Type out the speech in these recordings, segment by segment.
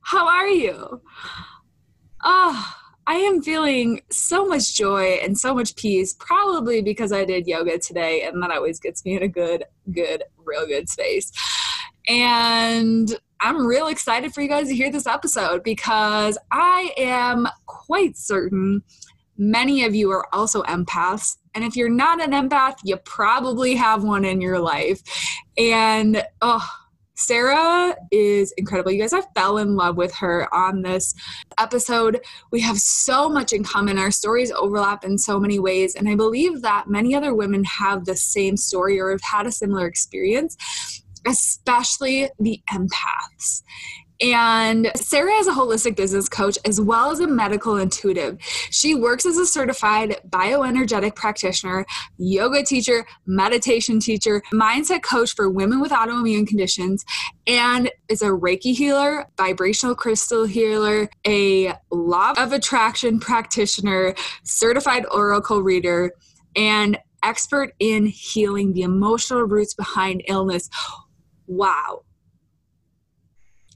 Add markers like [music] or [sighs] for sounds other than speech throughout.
How are you? Oh, I am feeling so much joy and so much peace, probably because I did yoga today, and that always gets me in a good, good, real good space. And I'm real excited for you guys to hear this episode because I am quite certain many of you are also empaths. And if you're not an empath, you probably have one in your life. And oh, Sarah is incredible. You guys, I fell in love with her on this episode. We have so much in common. Our stories overlap in so many ways. And I believe that many other women have the same story or have had a similar experience, especially the empaths. And Sarah is a holistic business coach as well as a medical intuitive. She works as a certified bioenergetic practitioner, yoga teacher, meditation teacher, mindset coach for women with autoimmune conditions, and is a Reiki healer, vibrational crystal healer, a law of attraction practitioner, certified oracle reader, and expert in healing the emotional roots behind illness. Wow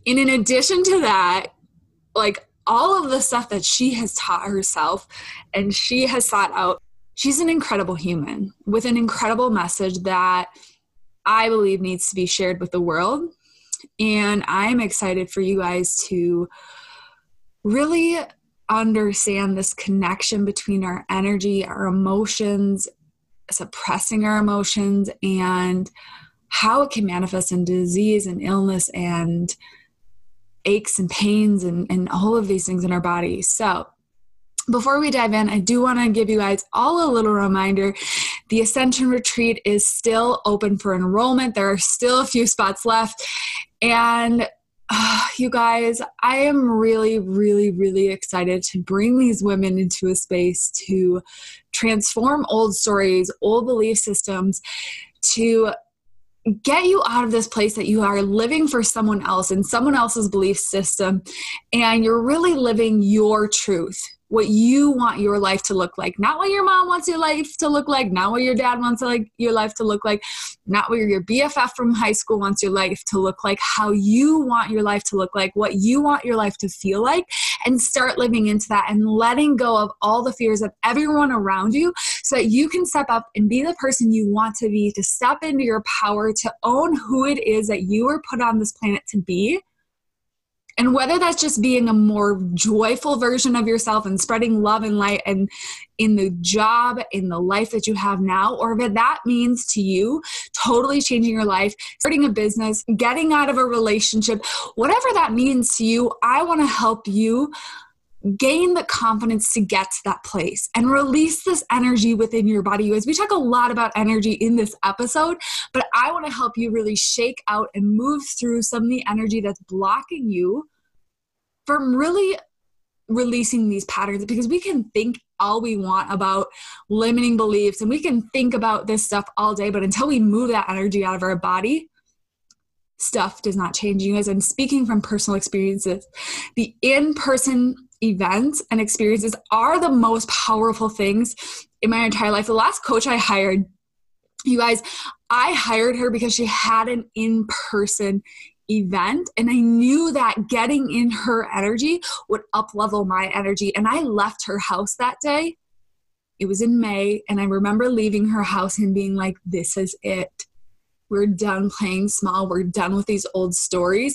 and in addition to that, like all of the stuff that she has taught herself and she has sought out, she's an incredible human with an incredible message that I believe needs to be shared with the world. And I'm excited for you guys to really understand this connection between our energy, our emotions, suppressing our emotions, and how it can manifest in disease and illness and aches and pains and, and all of these things in our body. So, before we dive in, I do want to give you guys all a little reminder. The Ascension Retreat is still open for enrollment. There are still a few spots left. And uh, you guys, I am really, really, really excited to bring these women into a space to transform old stories, old belief systems, to get you out of this place that you are living for someone else in someone else's belief system and you're really living your truth what you want your life to look like. Not what your mom wants your life to look like not what your dad wants like your life to look like not what your bff from high school wants your life to look like how you want your life to look like what you want your life to feel like and start living into that and letting go of all the fears of everyone around you so that you can step up and be the person you want to be to step into your power to own who it is that you were put on this planet to be and whether that's just being a more joyful version of yourself and spreading love and light and in the job, in the life that you have now, or if that means to you totally changing your life, starting a business, getting out of a relationship, whatever that means to you, I want to help you gain the confidence to get to that place and release this energy within your body. As we talk a lot about energy in this episode, but I want to help you really shake out and move through some of the energy that's blocking you from really releasing these patterns because we can think all we want about limiting beliefs and we can think about this stuff all day, but until we move that energy out of our body, stuff does not change. You guys, I'm speaking from personal experiences. The in person events and experiences are the most powerful things in my entire life. The last coach I hired, you guys, I hired her because she had an in person event and I knew that getting in her energy would up level my energy and I left her house that day. It was in May and I remember leaving her house and being like this is it. We're done playing small. We're done with these old stories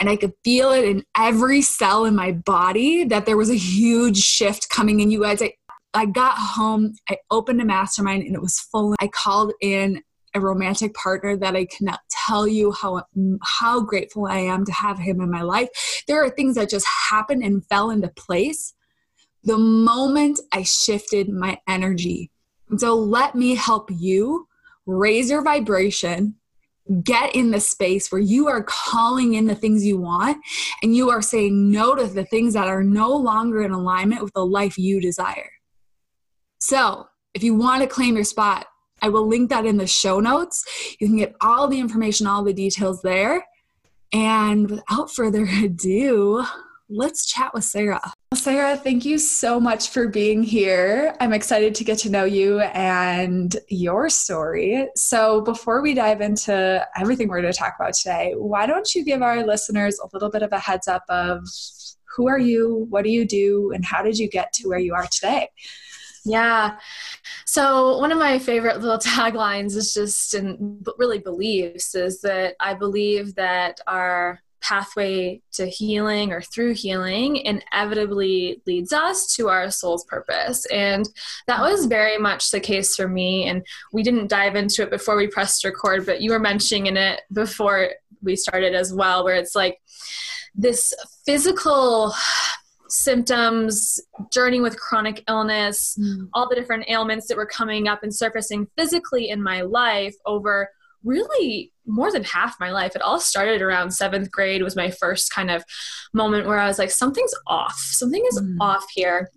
and I could feel it in every cell in my body that there was a huge shift coming in you guys. I, I got home, I opened a mastermind and it was full. I called in a romantic partner that I cannot tell you how how grateful I am to have him in my life. There are things that just happened and fell into place the moment I shifted my energy. So let me help you raise your vibration, get in the space where you are calling in the things you want and you are saying no to the things that are no longer in alignment with the life you desire. So, if you want to claim your spot, I will link that in the show notes. You can get all the information, all the details there. And without further [laughs] ado, let's chat with Sarah. Sarah, thank you so much for being here. I'm excited to get to know you and your story. So, before we dive into everything we're going to talk about today, why don't you give our listeners a little bit of a heads up of who are you, what do you do, and how did you get to where you are today? Yeah. So one of my favorite little [laughs] taglines is just and really beliefs is that I believe that our pathway to healing or through healing inevitably leads us to our soul's purpose. And that was very much the case for me. And we didn't dive into it before we pressed record, but you were mentioning it before we started as well, where it's like this physical symptoms, journey with chronic illness, mm. all the different ailments that were coming up and surfacing physically in my life over really more than half my life. It all started around seventh grade was my first kind of moment where I was like, something's off. Something is mm. off here.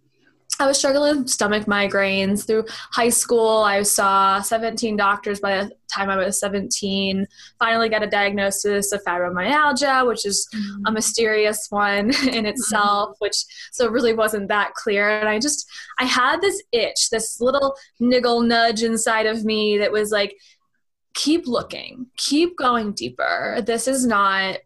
I was struggling with stomach migraines through high school. I saw 17 doctors by the time I was 17. Finally got a diagnosis of fibromyalgia, which is mm-hmm. a mysterious one [laughs] in itself, mm-hmm. which so really wasn't that clear. And I just I had this itch, this little niggle nudge inside of me that was like keep looking, keep going deeper. This is not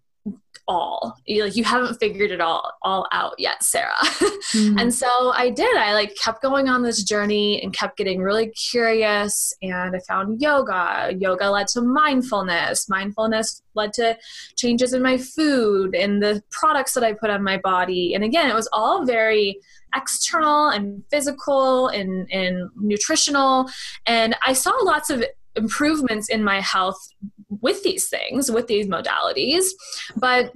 all. You, like you haven't figured it all all out yet sarah. [laughs] Mm-hmm. and so i did. I like kept going on this journey and kept getting really curious and i found yoga. Yoga led to mindfulness. Mindfulness led to changes in my food and the products that i put on my body. And again it was all very external and physical and, and nutritional. And i saw lots of improvements in my health with these things, with these modalities. But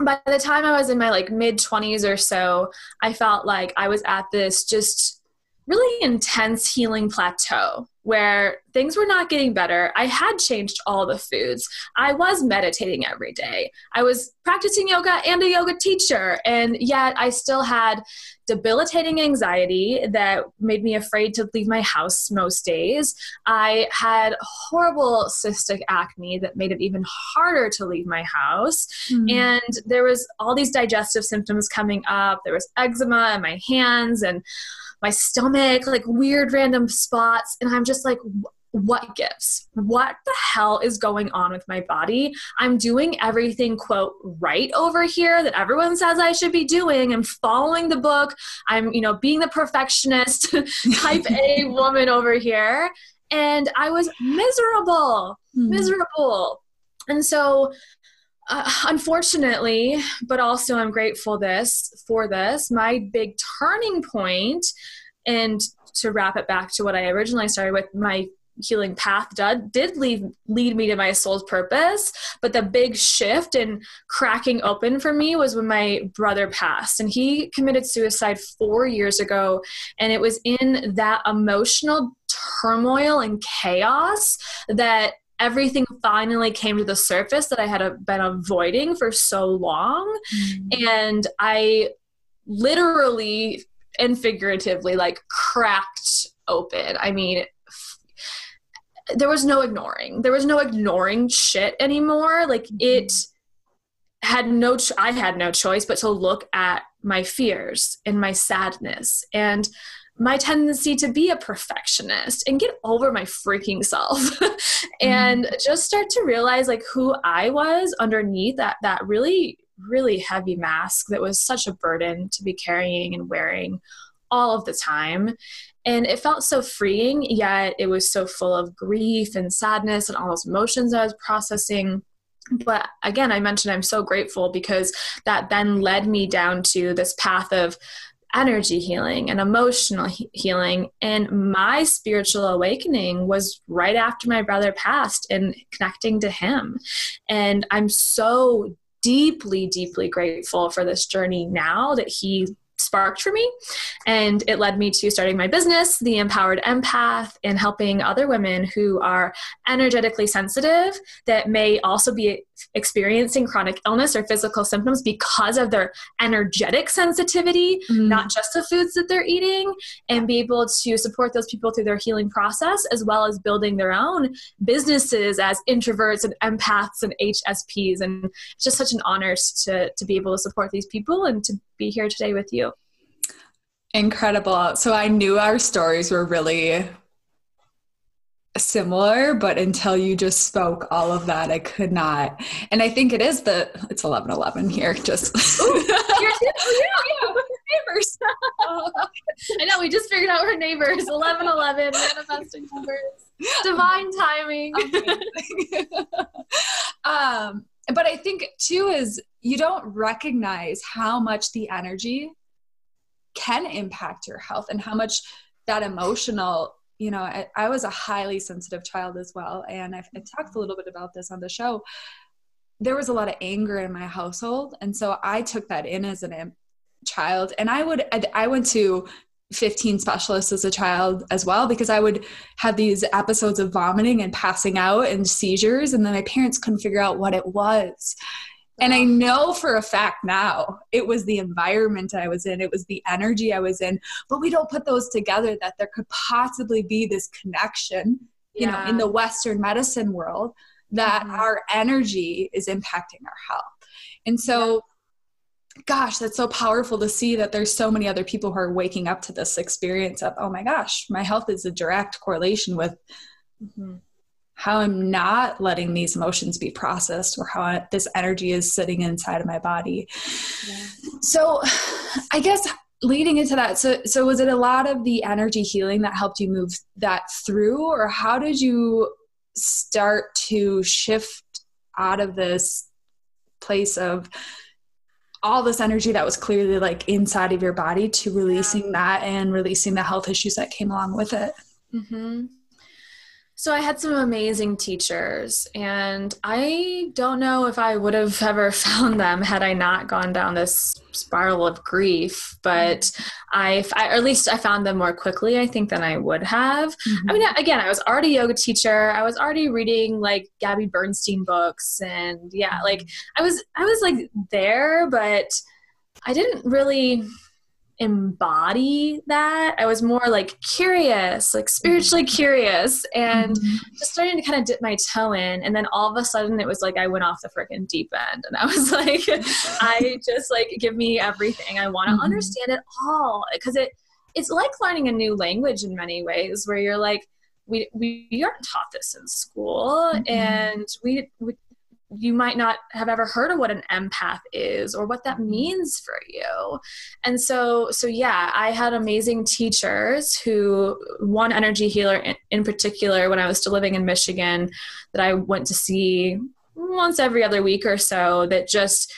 by the time I was in my like mid 20s or so, I felt like I was at this just really intense healing plateau where things were not getting better. I had changed all the foods. I was meditating every day. I was practicing yoga and a yoga teacher. And yet I still had debilitating anxiety that made me afraid to leave my house most days. I had horrible cystic acne that made it even harder to leave my house. Mm. And there was all these digestive symptoms coming up. There was eczema in my hands and my stomach, like weird random spots. And I'm just like, what gives? What the hell is going on with my body? I'm doing everything, quote, right over here that everyone says I should be doing. I'm following the book. I'm, you know, being the perfectionist [laughs] type A [laughs] woman over here. And I was miserable, mm. miserable. And so uh, unfortunately, but also I'm grateful this for this. My big turning point, and to wrap it back to what I originally started with, my healing path did, did lead, lead me to my soul's purpose but the big shift and cracking open for me was when my brother passed and he committed suicide four years ago and it was in that emotional turmoil and chaos that everything finally came to the surface that I had been avoiding for so long. Mm-hmm. And I literally and figuratively like cracked open. I mean, there was no ignoring. There was no ignoring shit anymore. Like mm-hmm. it had no ch- I had no choice but to look at my fears and my sadness and my tendency to be a perfectionist and get over my freaking self [laughs] and mm. just start to realize like who I was underneath that that really really heavy mask that was such a burden to be carrying and wearing all of the time and it felt so freeing yet it was so full of grief and sadness and all those emotions I was processing but again i mentioned i'm so grateful because that then led me down to this path of energy healing and emotional he- healing. And my spiritual awakening was right after my brother passed and connecting to him. And I'm so deeply, deeply grateful for this journey now that he sparked for me. And it led me to starting my business, The Empowered Empath, and helping other women who are energetically sensitive that may also be experiencing chronic illness or physical symptoms because of their energetic sensitivity, mm. not just the foods that they're eating, and be able to support those people through their healing process as well as building their own businesses as introverts and empaths and HSPs. And it's just such an honor to, to be able to support these people and to be here today with you. Incredible. So I knew our stories were really similar, but until you just spoke all of that, I could not. And I think it is the it's eleven eleven here. Just Ooh, oh, yeah, [laughs] yeah, neighbors. [laughs] I know we just figured out we're neighbors. Eleven eleven manifesting numbers. Divine timing. [laughs] um, but I think too is you don't recognize how much the energy can impact your health and how much that emotional you know I, I, was a highly sensitive child as well and I've, i talked a little bit about this on the show there was a lot of anger in my household and so i took that in as a child and i would i went to 15 specialists as a child as well because I would have these episodes of vomiting and passing out and seizures, and then my parents couldn't figure out what it was. And I know for a fact now it was the environment I was in, it was the energy I was in, but we don't put those together that there could possibly be this connection, you yeah. know, in the Western medicine world that mm-hmm. our energy is impacting our health. And so, yeah. gosh, that's so powerful to see that there's so many other people who are waking up to this experience of, oh my gosh, my health is a direct correlation with. Mm-hmm how I'm not letting these emotions be processed or how I, this energy is sitting inside of my body. Yeah. So, I guess leading into that, so so was it a lot of the energy healing that helped you move that through, or how did you start to shift out of this place of all this energy that was clearly like inside of your body to releasing yeah. that and releasing the health issues that came along with it? Mm-hmm. So I had some amazing teachers, and I don't know if I would have ever [laughs] found them had I not gone down this spiral of grief. But I, I or at least I found them more quickly, I think, than I would have. Mm-hmm. I mean, again, I was already a yoga teacher. I was already reading like Gabby Bernstein books, and yeah, like I was, I was like there, but I didn't really embody that. I was more like curious, like spiritually mm-hmm. curious, and mm-hmm. just starting to kind of dip my toe in. And then all of a sudden, it was like I went off the freaking deep end, and I was [laughs] like, [laughs] I just like give me everything. I want to mm-hmm. understand it all because it it's like learning a new language in many ways, where you're like. We, we aren't taught this in school mm-hmm. and we, we you might not have ever heard of what an empath is or what that mm-hmm. means for you and so so yeah i had amazing teachers who one energy healer in, in particular when i was still living in michigan that i went to see once every other week or so that just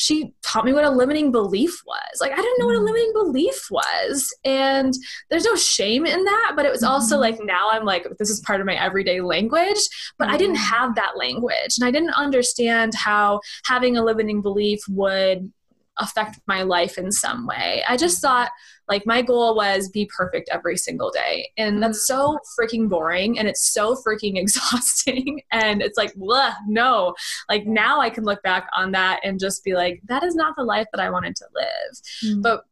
she taught me what a limiting belief was. Like I didn't know what a mm. limiting belief was. And there's no shame in that, but it was also mm-hmm. like now I'm like this is part of my everyday language, but I didn't mm. have that language and I didn't understand how having a limiting belief would affect my life in some way. I just thought like my goal was be perfect every single day. And that's so freaking boring and it's so freaking [laughs] exhausting. and it's like, no. Like now I can look back on that and just be like, that is not the life that I wanted to live. Mm-hmm. But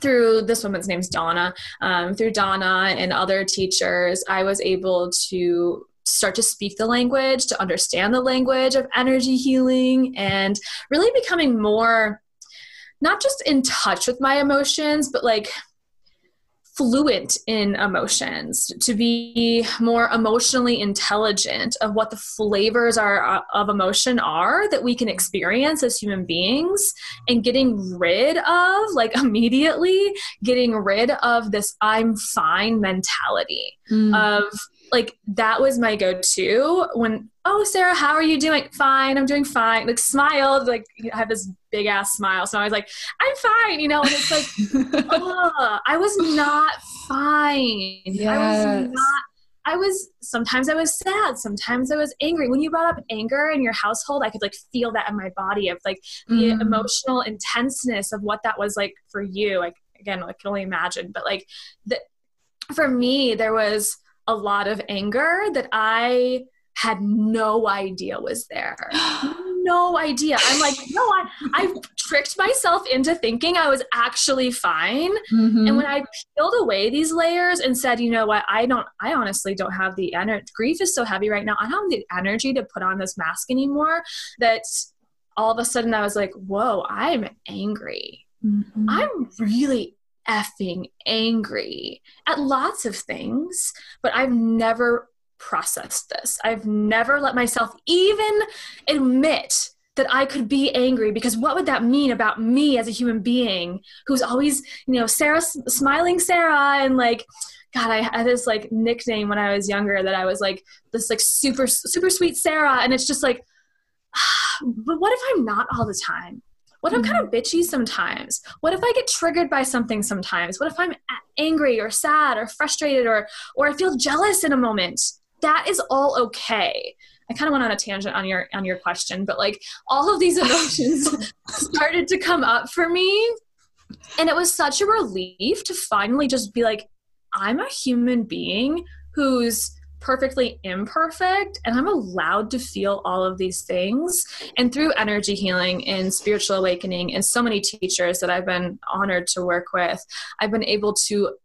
through this woman's name's Donna, um, through Donna and other teachers, I was able to start to speak the language, to understand the language of energy healing, and really becoming more not just in touch with my emotions, but like fluent in emotions, to be more emotionally intelligent of what the flavors are uh, of emotion are that we can experience as human beings and getting rid of like [laughs] immediately getting rid of this I'm fine mentality mm. of like that was my go-to when oh sarah how are you doing fine i'm doing fine like smiled like i have this big ass smile so i was like i'm fine you know and it's like [laughs] oh, i was not fine yes. i was not I was sometimes I was sad, sometimes I was angry. When you brought up anger in your household, I could like feel that in my body of like the mm. emotional intenseness of what that was like for you. Like again, I can only imagine, but like the, for me, there was a lot of anger that I had no idea was there. [gasps] no idea. I'm like, no, I, I tricked myself into thinking I was actually fine. Mm-hmm. And when I peeled away these layers and said, you know what, I don't, I honestly don't have the energy. Grief is so heavy right now. I don't have the energy to put on this mask anymore. That all of a sudden I was like, whoa, I'm angry. Mm-hmm. I'm really effing angry at lots of things, but I've never processed this. I've never let myself even admit that I could be angry because what would that mean about me as a human being who's always, you know, Sarah, smiling Sarah, and like, God, I had this like nickname when I was younger that I was like this like super, super sweet Sarah. And it's just like, [sighs] but what if I'm not all the time? What if I'm kind of mm-hmm. bitchy sometimes? What if I get triggered by something sometimes? What if I'm angry or sad or frustrated or or I feel jealous in a moment? That is all okay. I kind of went on a tangent on your on your question, but like all of these [laughs] emotions started to come up for me and it was such a relief to finally just be like I'm a human being who's perfectly imperfect and I'm allowed to feel all of these things. And through energy healing and spiritual awakening and so many teachers that I've been honored to work with, I've been able to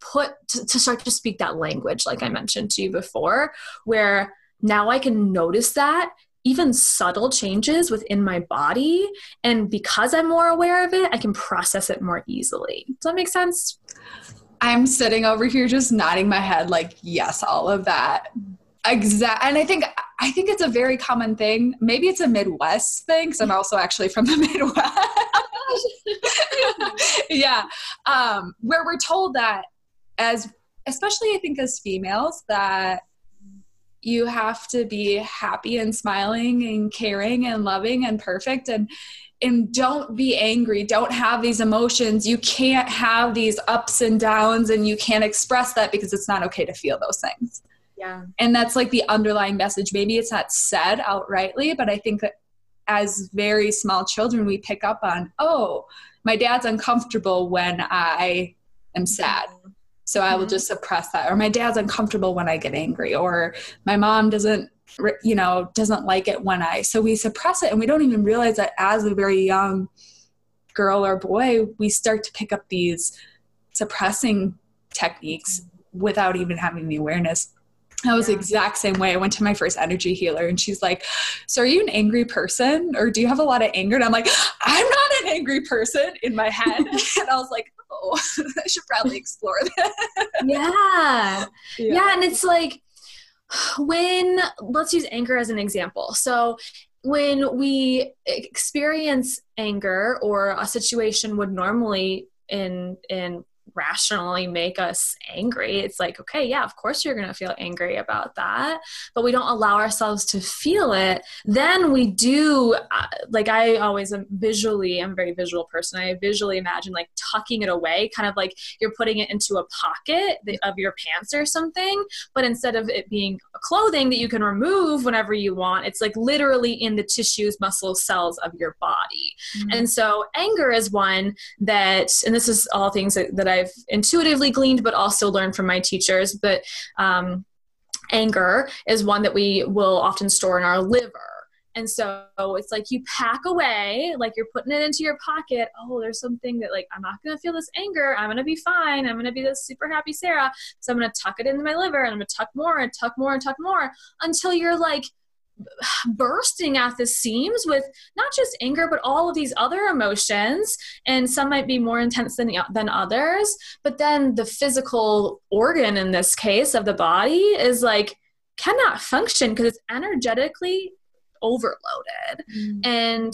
put to, to start to speak that language like I mentioned to you before where now I can notice that even subtle changes within my body and because I'm more aware of it, I can process it more easily. Does that make sense? I'm sitting over here just nodding my head like yes, all of that. Exact. And I think I think it's a very common thing. Maybe it's a Midwest thing because I'm [laughs] also actually from the Midwest. [laughs] yeah, um, where we're told that as especially I think as females that you have to be happy and smiling and caring and loving and perfect and and don't be angry. Don't have these emotions. You can't have these ups and downs and you can't express that because it's not okay to feel those things. Yeah. And that's like the underlying message. Maybe it's not said outrightly but i think that as very small children we pick up on oh my dad's uncomfortable when i am sad. So i will mm-hmm. just suppress that. Or my dad's uncomfortable when i get angry. Or my mom doesn't you know doesn't like it when i so we suppress it and we don't even realize that as a very young girl or boy we start to pick up these suppressing techniques without even having the awareness I was yeah. the exact same way. I went to my first energy healer and she's like, So are you an angry person or do you have a lot of anger? And I'm like, I'm not an angry person in my head. [laughs] [laughs] and I was like, Oh, [laughs] I should probably explore that. yeah. yeah. Yeah. And it's like, when let's use anger as an example. So when we experience anger or a situation would normally in in rationally make us angry. It's like, okay, yeah, of course you're going to feel angry about that, but we don't allow ourselves to feel it. Then we do, uh, like, I always am visually, I'm a very visual person. I visually imagine like tucking it away, kind of like you're putting it into a pocket of your pants or something. But instead of it being clothing that you can remove whenever you want, it's like literally in the tissues, muscles, cells of your body. Mm-hmm. And so anger is one that, and this is all things that, that I've intuitively gleaned, but also learned from my teachers. But um, anger is one that we will often store in our liver. And so it's like you pack away, like you're putting it into your pocket. Oh, there's something that, like, I'm not going to feel this anger. I'm going to be fine. I'm going to be this super happy Sarah. So I'm going to tuck it into my liver and I'm going to tuck more and tuck more and tuck more until you're like, bursting at the seams with not just anger but all of these other emotions. And some might be more intense than, than others. But then the physical organ in this case of the body is like cannot function because it's energetically overloaded. Mm. and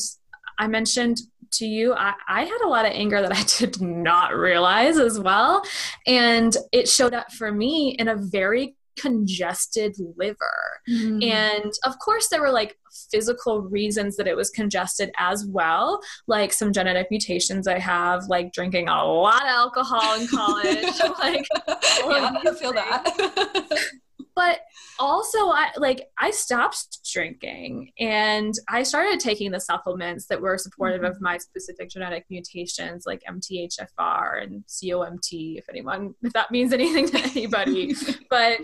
i mentioned to you I, I had a lot of anger that i [laughs] did not realize as well. And it showed up for me in a very congested liver. Mm. And of course, there were like physical reasons that it was congested as well, like some genetic mutations I have, like drinking a lot of alcohol in college. [laughs] like, yeah, I feel that. But also i like i stopped drinking and i started taking the supplements that were supportive mm-hmm. of my specific genetic mutations like mthfr and comt if anyone if that means anything to anybody [laughs] but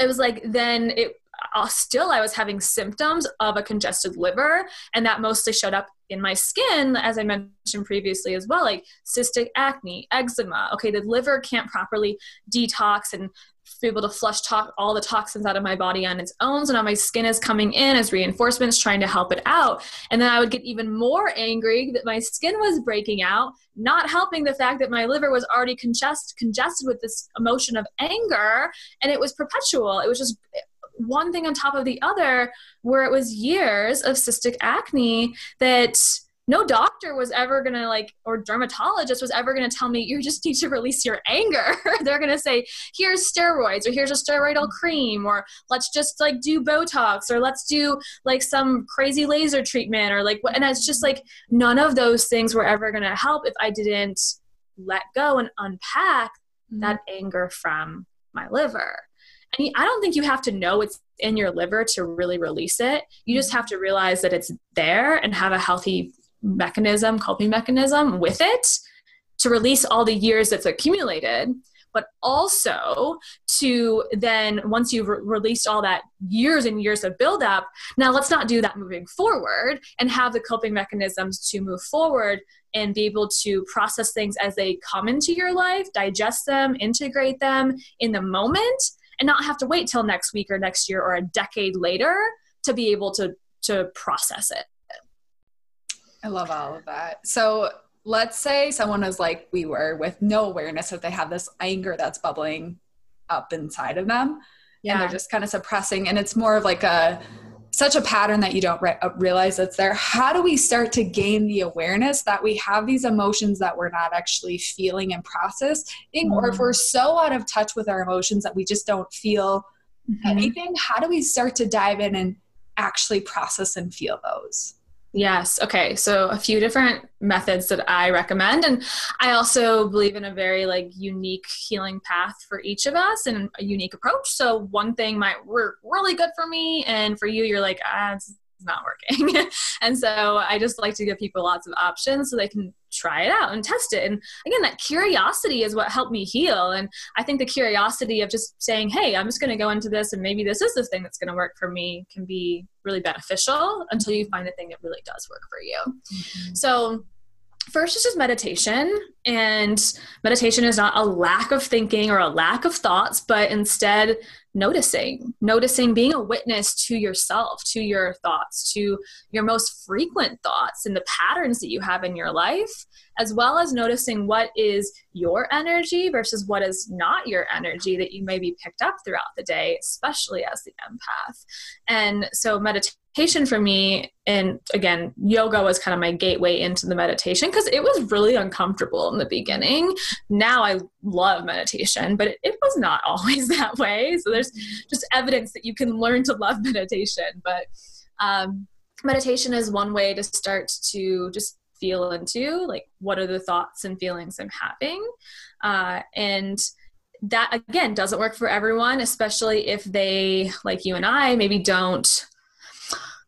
it was like then it uh, still i was having symptoms of a congested liver and that mostly showed up in my skin as i mentioned previously as well like cystic acne eczema okay the liver can't properly detox and be able to flush to- all the toxins out of my body on its own. So now my skin is coming in as reinforcements, trying to help it out. And then I would get even more angry that my skin was breaking out, not helping the fact that my liver was already congest- congested with this emotion of anger. And it was perpetual. It was just one thing on top of the other, where it was years of cystic acne that no doctor was ever gonna like or dermatologist was ever gonna tell me you just need to release your anger [laughs] they're gonna say here's steroids or here's a steroidal cream or let's just like do botox or let's do like some crazy laser treatment or like what?" and it's just like none of those things were ever gonna help if i didn't let go and unpack mm-hmm. that anger from my liver and I don't think you have to know it's in your liver to really release it. You just mm-hmm. have to realize that it's there and have a healthy mechanism, coping mechanism with it to release all the years that's accumulated, but also to then, once you've re- released all that years and years of buildup, now let's not do that moving forward and have the coping mechanisms to move forward and be able to process things as they come into your life, digest them, integrate them in the moment, and not have to wait till next week or next year or a decade later to be able to to process it. I love all of that. So let's say someone is like we were with no awareness that they have this anger that's bubbling up inside of them yeah. and they're just kind of suppressing and it's more of like a such a pattern that you don't re- uh, realize it's there how do we start to gain the awareness that we have these emotions that we're not actually feeling and processing mm-hmm. or if we're so out of touch with our emotions that we just don't feel mm-hmm. anything how do we start to dive in and actually process and feel those Yes. Okay. So a few different methods that I recommend. And I also believe in a very like unique healing path for each of us and a unique approach. So one thing might work really good for me. And for you, you're like, ah, it's not working. [laughs] and so I just like to give people lots of options so they can try it out and test it. And again, that curiosity is what helped me heal. And I think the curiosity of just saying, hey, I'm just going to go into this and maybe this is the thing that's going to work for me can be really beneficial until you find the thing that really does work for you. Mm-hmm. So, first is just meditation and meditation is not a lack of thinking or a lack of thoughts but instead noticing noticing being a witness to yourself to your thoughts to your most frequent thoughts and the patterns that you have in your life as well as noticing what is your energy versus what is not your energy that you maybe picked up throughout the day especially as the empath. And so meditation meditation for me and again yoga was kind of my gateway into the meditation because it was really uncomfortable in the beginning. Now i love meditation but it, it, was not [laughs] always that way. So there's just evidence that you can learn to love [laughs] meditation but um, meditation is one way to start to just feel into like what are the thoughts and feelings i'm having. Uh, and that again doesn't work for everyone especially if they like you and i maybe don't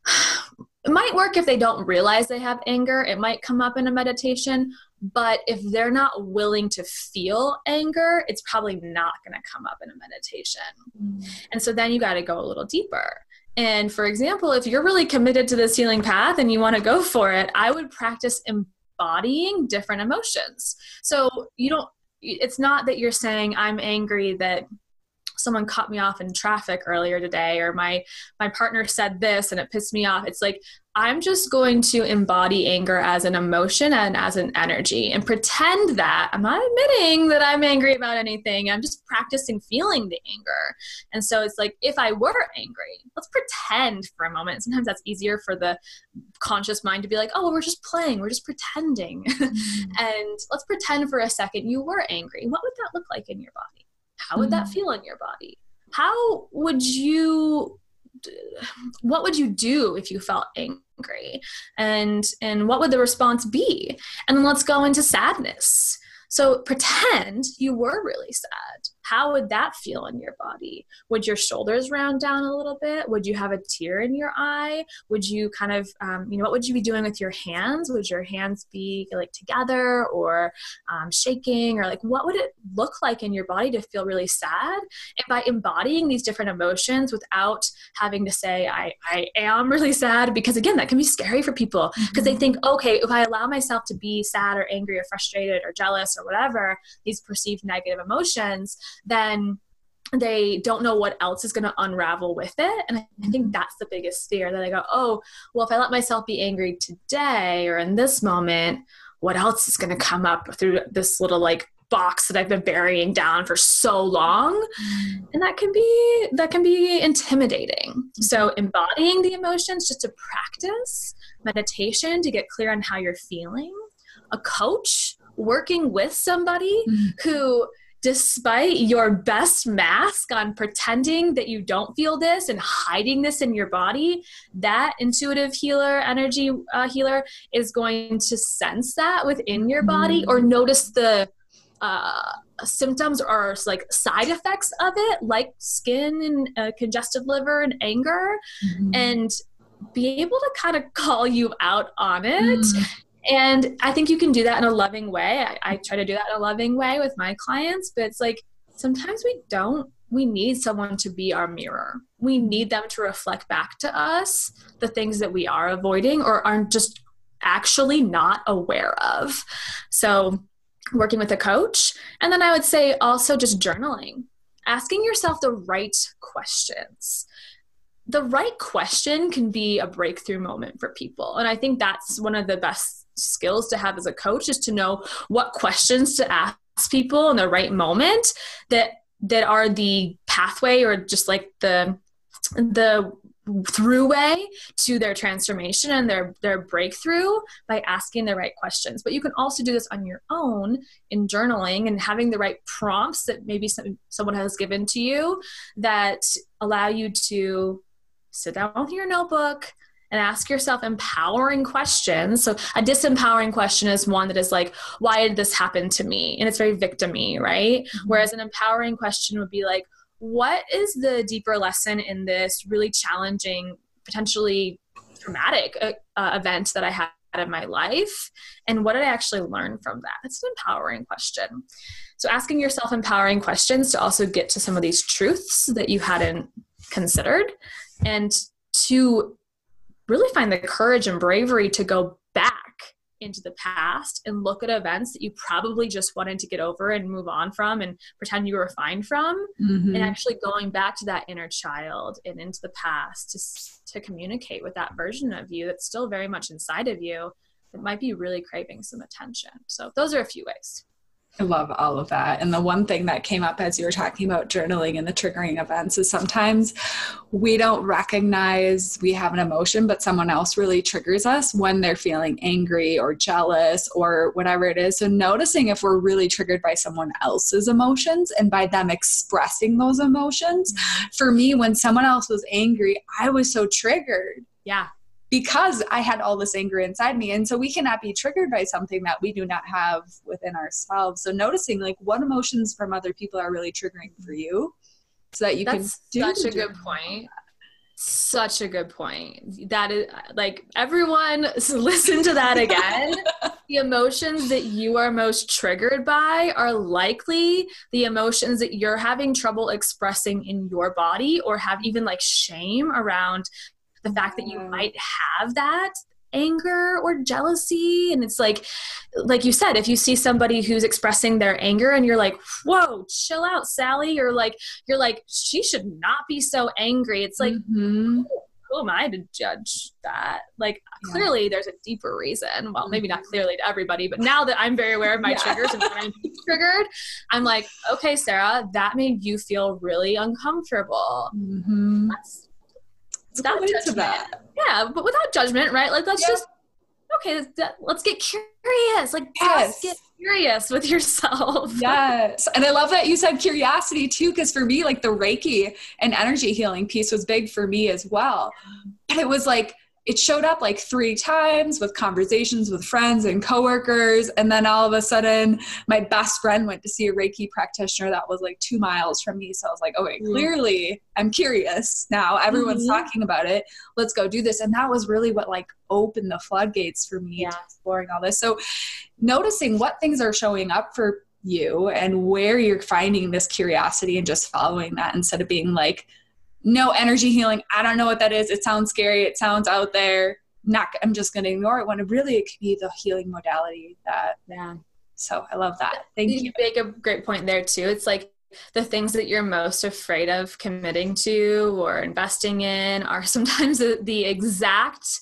it might work if they don't realize they have anger. It might come up in a meditation, but if they're not willing to feel anger, it's probably not going to come up in a meditation. And so then you got to go a little deeper. And for example, if you're really committed to this healing path and you want to go for it, I would practice embodying different emotions. So you don't, it's not that you're saying, I'm angry that someone cut me off in traffic earlier today or my my partner said this and it pissed me off. It's like i'm just going to embody anger as an emotion and as an energy and pretend that i'm not admitting that i'm angry about anything. I'm just practicing feeling the anger. And so it's like if i were angry let's pretend for a moment. Sometimes that's easier for the conscious mind to be like oh we're just playing we're just pretending. [laughs] Mm-hmm. and let's pretend for a second you were angry. What would that look like in your body how would that mm. feel in your body? how would you what would you do if you felt angry and and what would the response be and then let's go into sadness so pretend you were really sad. How would that feel in your body? Would your shoulders round down a little bit? Would you have a tear in your eye? Would you kind of, um, you know, what would you be doing with your hands? Would your hands be like together or um, shaking or like what would it look like in your body to feel really sad? And by embodying these different emotions without having to say, I, I am really sad, because again, that can be scary for people because mm-hmm. they think, okay, if I allow myself to be sad or angry or frustrated or jealous or whatever, these perceived negative emotions, then they don't know what else is going to unravel with it. And I think mm-hmm. that's the biggest fear that I go, oh, well, if I let myself be angry today or in this moment, what else is going to come up through this little like box that I've been burying down for so long. Mm-hmm. And that can be that can be intimidating. So mm-hmm. embodying the emotions just to practice meditation to get clear on how you're feeling. A coach working with somebody mm-hmm. who despite your best mask on pretending that you don't feel this and hiding this in your body, that intuitive healer, energy uh, healer, is going to sense that within your body mm-hmm. or notice the uh, symptoms or like side effects of it, like skin and uh, congested liver and anger, mm-hmm. and be able to kind of call you out on it mm. And I think you can do that in a loving way. I, I try to do that in a loving way with my clients, but it's like sometimes we don't we need someone to be our mirror. We need them to reflect back to us the things that we are avoiding or aren't just actually not aware of. So, working with a coach. And then I would say also just journaling, asking yourself the right questions. The right question can be a breakthrough moment for people. And I think that's one of the best skills to have as a coach is to know what questions to ask people in the right moment that that are the pathway or just like the the throughway to their transformation and their their breakthrough by asking the right questions. But you can also do this on your own in journaling and having the right prompts that maybe some, someone has given to you that allow you to sit down with your notebook and ask yourself empowering questions. So a disempowering question is one that is like, why did this happen to me? And it's very victimy, right? Mm-hmm. Whereas an empowering question would be like, what is the deeper lesson in this really challenging, potentially traumatic uh, uh, event that I had in my life? And what did I actually learn from that? It's an empowering question. So asking yourself empowering questions to also get to some of these truths that you hadn't considered and to really find the courage and bravery to go back into the past and look at events that you probably just wanted to get over and move on from and pretend you were fine from. Mm-hmm. and actually going back to that inner child and into the past to, to communicate with that version of you that's still very much inside of you that might be really craving some attention. So those are a few ways I love all of that. And the one thing that came up as you were talking about journaling and the triggering events is sometimes we don't recognize we have an emotion, but someone else really triggers us when they're feeling angry or jealous or whatever it is. So, noticing if we're really triggered by someone else's emotions and by them expressing those emotions. Mm-hmm. For me, when someone else was angry, I was so triggered. Yeah because I had all this anger inside me. And so we cannot be triggered by something that we do not have within ourselves. So noticing like what emotions from other people are really triggering for you so that you can. That's can such a good point. Such a good point. That is like everyone [laughs] listen to that again. [laughs] the emotions that you are most triggered by are likely the emotions that you're having trouble expressing in your body or have even like shame around the fact that you might have that anger or jealousy and it's like like you said if you see somebody who's expressing their anger and you're like whoa chill out sally or like you're like she should not be so angry it's like mm-hmm. who am i to judge that like yeah. clearly there's a deeper reason well maybe not mm-hmm. clearly to everybody but now that i'm very aware of my yeah. triggers and when i'm [laughs] triggered i'm like okay sarah that made you feel really uncomfortable mm-hmm. Let's without judgment. Yeah, but without judgment, right? Like let's yeah. just okay, let's get curious. Like, yes. just get curious with yourself. [laughs] yes. And I love that you said curiosity too, because for me, like the Reiki and energy healing piece was big for me as well. But it was like, it showed up like three times with conversations with friends and coworkers and then all of a sudden my best friend went to see a reiki practitioner that was like two miles from me so i was like okay mm. clearly i'm curious now everyone's mm-hmm. talking about it let's go do this and that was really what like opened the floodgates for me yeah. to exploring all this so noticing what things are showing up for you and where you're finding this curiosity and just following that instead of being like no energy healing. I don't know what that is. It sounds scary. It sounds out there. Not, I'm just going to ignore it when really it could be the healing modality that, yeah. So I love that. Thank you. You make a great point there too. It's like the things that you're most afraid of committing to or investing in are [laughs] sometimes the, the exact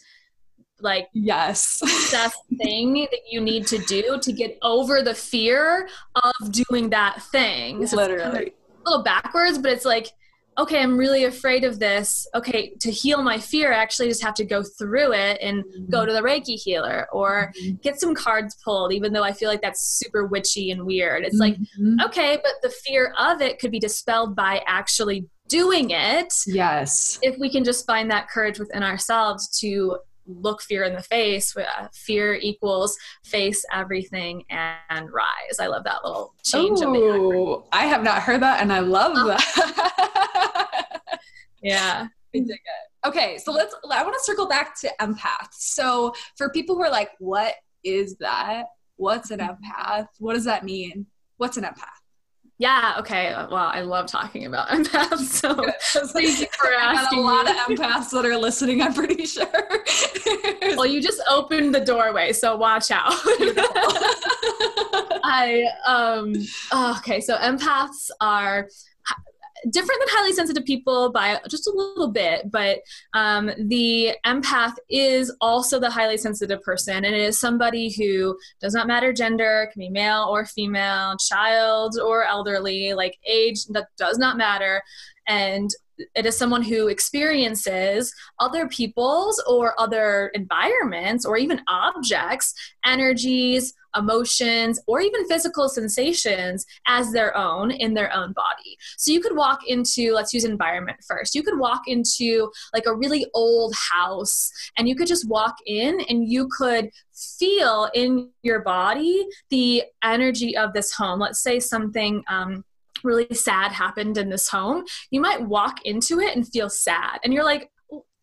like yes best [laughs] thing that you need to do to get over the fear of doing that thing so literally kind of a little backwards but it's like okay, I'm really afraid of this. Okay, to heal my fear, I actually just have to go through it and mm-hmm. go to the Reiki healer or mm-hmm. get some cards pulled, even though I feel like that's super witchy and weird. It's mm-hmm. like, okay, but the fear of it could be dispelled by actually doing it. Yes. If we can just find that courage within ourselves to look fear in the face. Uh, fear equals face everything and rise. I love that little change. Oh, I have not heard that, and I love oh. that. [laughs] yeah. Okay, so let's. I want to circle back to empath. So for people who are like, "What is that? What's an mm-hmm. empath? What does that mean? What's an empath?" Yeah. Okay. Well, I love talking about [laughs] empaths. So [laughs] thank you for [laughs] asking. a lot of empaths that are listening. I'm pretty sure. well, you just opened the doorway, so watch out. I um. Okay. So empaths are different than highly sensitive people by just a little bit, but um, the empath is also the highly sensitive person, and it is somebody who does not matter gender, can be male or female, child or elderly, like age that does not matter, and it is someone who experiences other people's or other environments or even objects, energies, emotions, or even physical sensations as their own in their own body. So you could walk into, let's use environment first. You could walk into like a really old house and you could just walk in and you could feel in your body the energy of this home. Let's say something. Um, really sad happened in this home, you might walk into it and feel sad. And you're like,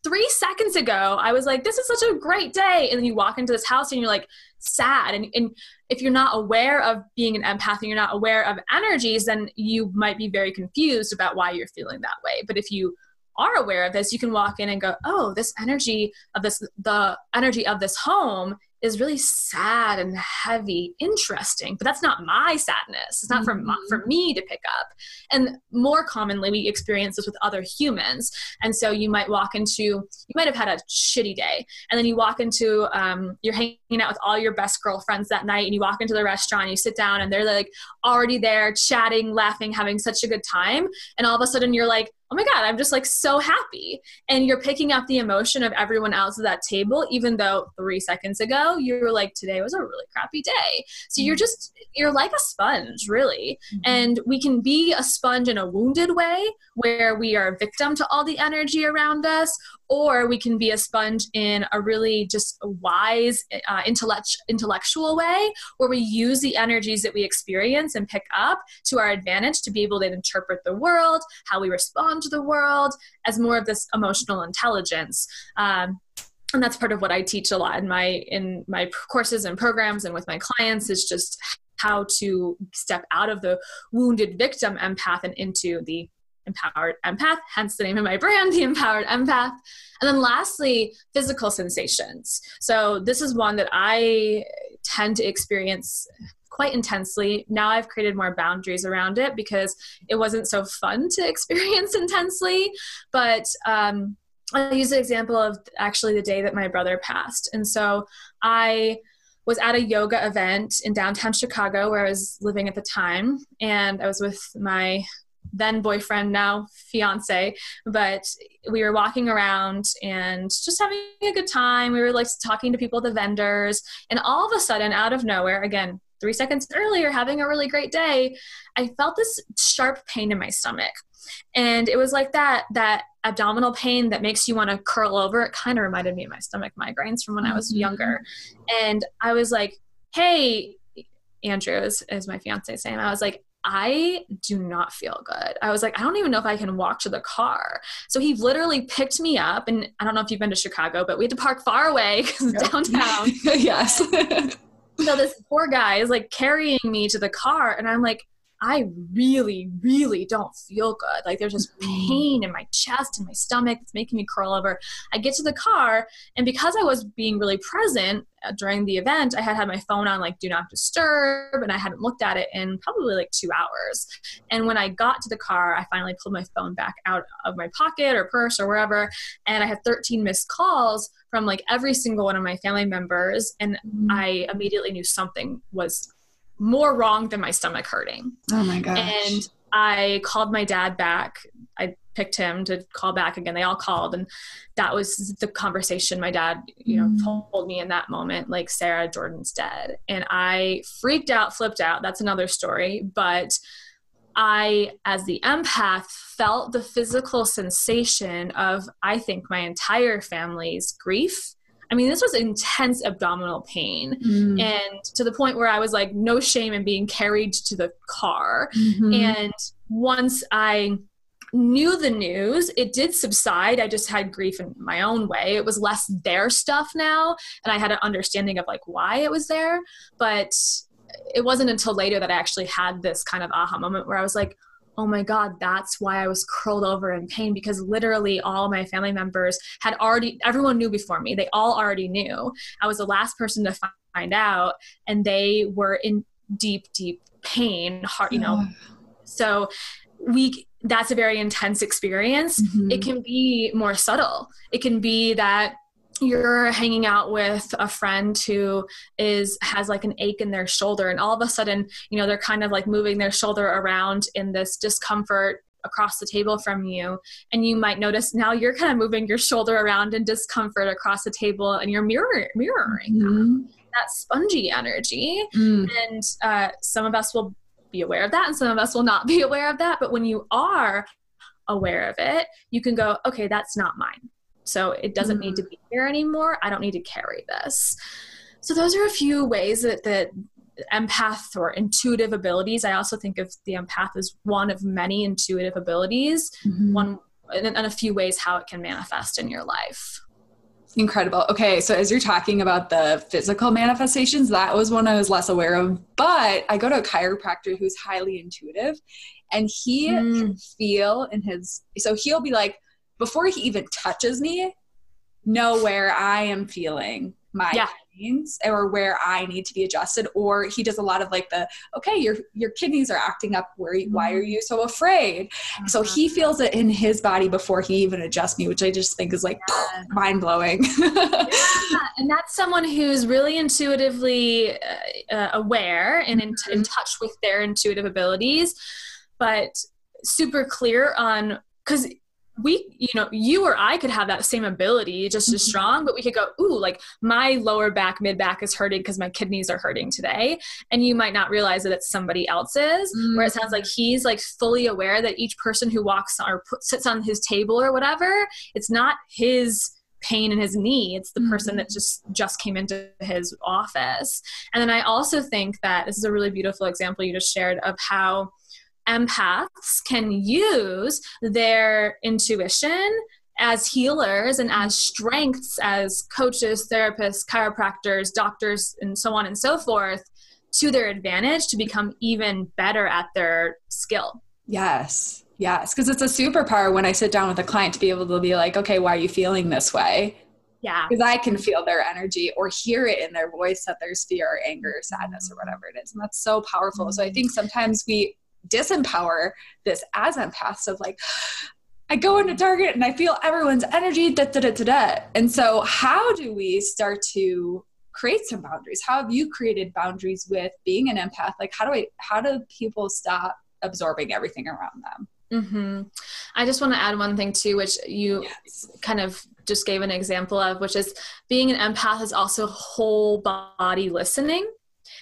three seconds ago, I was like, this is such a great day. And then you walk into this house and you're like, sad. And, and if you're not aware of being an empath and you're not aware of energies, then you might be very confused about why you're feeling that way. But if you are aware of this, you can walk in and go, oh, this energy of this, the energy of this home is really sad and heavy, interesting, but that's not my sadness. It's not mm-hmm. for, my, for me to pick up. And more commonly, we experience this with other humans. And so you might walk into, you might have had a shitty day, and then you walk into, um, you're hanging out with all your best girlfriends that night, and you walk into the restaurant, you sit down, and they're like already there, chatting, laughing, having such a good time. And all of a sudden, you're like, oh my god i'm just like so happy and you're picking up the emotion of everyone else at that table even though three seconds ago you were like today was a really crappy day so you're mm-hmm. just you're like a sponge really mm-hmm. and we can be a sponge in a wounded way where we are a victim to all the energy around us or we can be a sponge in a really just wise uh, intellect- intellectual way where we use the energies that we experience and pick up to our advantage to be able to interpret the world how we respond to the world as more of this emotional intelligence. Um, and that's part of what i teach a lot in my in my courses and programs and with my clients is just how to step out of the wounded victim empath and into the empowered empath, hence the name of my brand, [laughs] the empowered empath. And then lastly, physical sensations. So this is one that I tend to experience quite intensely. Now I've created more boundaries around it because it wasn't so fun to [laughs] experience intensely. But um, I'll use the example of actually the day that my brother passed. And so I was at a yoga event in downtown Chicago where I was living at the time, and I was with my then boyfriend, now fiance. But we were walking around and just having a good time. We were like talking to people, the vendors, and all of a sudden, out of nowhere, again, three seconds earlier, having a really great day, I felt this sharp pain in my stomach. And it was like that that abdominal pain that makes you want to curl over. It kind of reminded me of my stomach migraines from when I was mm-hmm. younger. And I was like, hey, Andrew is, is my fiance saying, I was like, I do not feel good. I was like, I don't even know if I can walk to the car. So he literally picked me up, and I don't know if you've been to Chicago, but we had to park far away because [laughs] yep. downtown. [laughs] [laughs] yes. so this poor guy is like carrying me to the car, and I'm like, I really, really don't feel good. Like there's just mm-hmm. pain in my chest and my stomach. It's making me curl over. I get to the car, and because I was being really present uh, during the event, I had had my phone on like do not disturb, and I hadn't looked at it in probably like two hours. And when I got to the car, I finally pulled my phone back out of my pocket or purse or wherever, and I had 13 missed calls from like every single one of my family members, and mm-hmm. I immediately knew something was more wrong than my stomach hurting. Oh my gosh. And I called my dad back. I picked him to call back again. They all called and that was the conversation my dad, you know, mm. told me in that moment like Sarah Jordan's dead. And I freaked out, flipped out. That's another story, but I as the empath felt the physical sensation of I think my entire family's grief I mean, this was intense abdominal pain, mm. and to the point where I was like, no shame in being carried to the car. Mm-hmm. And once I knew the news, it did subside. I just had grief in my own way. It was less their stuff now, and I had an understanding of like why it was there. But it wasn't until later that I actually had this kind of aha moment where I was like, oh my God, that's why I was curled over in pain because literally all my family members had already, everyone knew before me. They all already knew. I was the last person to find out, and they were in deep, deep pain, heart, you know. So we, that's a very intense experience. Mm-hmm. It can be more subtle. It can be that you're hanging out with a friend who is has like an ache in their shoulder and all of a sudden you know they're kind of like moving their shoulder around in this discomfort across the table from you and you might notice now you're kind of moving your shoulder around in discomfort across the table and you're mirror, mirroring mm-hmm. that spongy energy mm. and uh, some of us will be aware of that and some of us will not be [laughs] aware of that but when you are aware of it you can go okay that's not mine so it doesn't mm-hmm. need to mm. be here anymore. I don't need to carry this. So those are a few ways that that empath or intuitive abilities. I also think of the empath as one of many intuitive abilities. Mm-hmm. One and a few ways how it can manifest in your life. Incredible. Okay, so as you're talking about the physical manifestations, that was one I was less aware of. But I go to a chiropractor who's highly intuitive, and he mm. can feel in his. So he'll be like, before he even touches me, know where I am feeling my yeah. pains or where I need to be adjusted. Or he does a lot of like the, okay, your your kidneys are acting up. Where mm-hmm. why are mm-hmm. you so afraid? Uh-huh. So he feels it in his body before he even adjusts me, which I just think is like yeah. [laughs] mind blowing. yeah. And that's someone who's really intuitively uh, uh, aware and in, in mm-hmm. touch with their intuitive abilities, but super clear on because we you know you or i could have that same ability just as mm-hmm. strong but we could go ooh like my lower back mid back is hurting because my kidneys are hurting today and you might not realize that it's somebody else's mm-hmm. where it sounds like mm. he's like fully aware that each person who walks or put, sits on his table or whatever it's not his pain in his knee it's the mm-hmm. person that just just came into his office and then i also think that this is a really beautiful example you just shared of how empaths can use their intuition as healers and as strengths as coaches, therapists, chiropractors, doctors, and so on and so forth to their advantage to become even better at their skill. Yes. Yes. Because it's a superpower when I sit down with a client to be able to be like, okay, why are you feeling this way? Yeah. Because I can feel their energy or hear it in their voice that there's fear or anger or sadness or whatever it is. And that's so powerful. So I mm-hmm. think sometimes we disempower this as empaths of like, I go into Target and I feel everyone's energy, da, da, da, da, da. And so, how do we start to create some boundaries? How have you created boundaries with being an empath? Like, how do I, how do people stop absorbing everything around them? Mm-hmm. I just want to add one thing too, which you yes. kind of just gave an example of, which is being an empath is also whole body listening.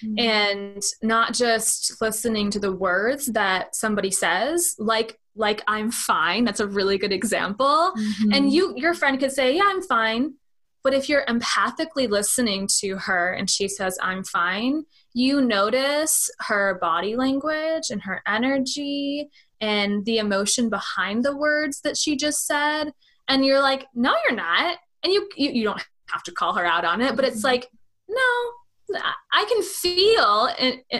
Mm-hmm. And not just listening to the words that somebody says, like like I'm fine. That's a really good example. Mm-hmm. And you your friend could say, "Yeah, I'm fine." But if you're empathically listening to her and she says, I'm fine, you notice her body language and her energy and the emotion behind the words that she just said. And you're like, no, you're not. And you, you, you don't have to call her out on it, but it's mm-hmm. like, no, I can feel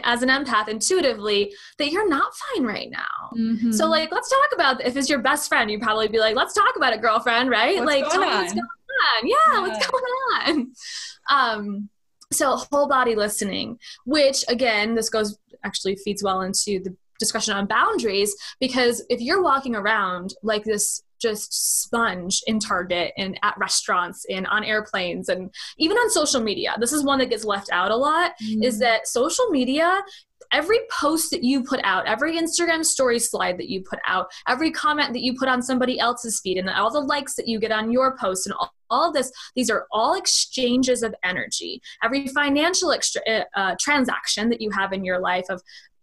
as an empath intuitively that you're not fine right now. Mm-hmm. So like, let's talk about if it's your best friend, you'd probably be like, let's talk about it, girlfriend, right? What's like, going on? what's going on. Yeah, yeah, what's going on? Um, so whole body listening, which again, this goes actually feeds well into the discussion on boundaries because if you're walking around like this just sponge in Target and at restaurants and on airplanes and even on social media. This is one that gets left out a lot mm. is that social media every post that you put out, every Instagram story slide that you put out, every comment that you put on somebody else's feed, and all the likes that you get on your post, and all, all of this, these are all exchanges of energy. Every financial extra, uh, uh transaction that you have in your life of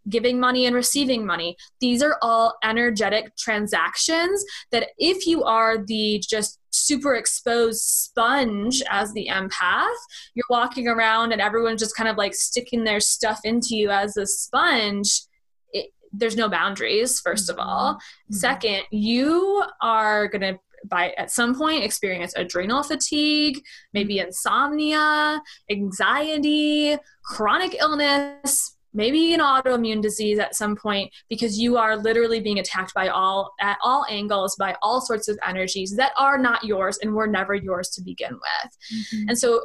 giving money and receiving money. These are all energetic transactions that if you are the just super exposed sponge as the empath, you're walking around and everyone's just kind of like sticking their stuff into you as a sponge. It, there's no boundaries, 1st of all. Mm-hmm. Second, you are going to by at some point experience adrenal fatigue, maybe insomnia, anxiety, chronic illness, maybe an autoimmune disease at some point because you are literally being attacked by all at all angles by all sorts of energies that are not yours and were never yours to begin with mm-hmm. and so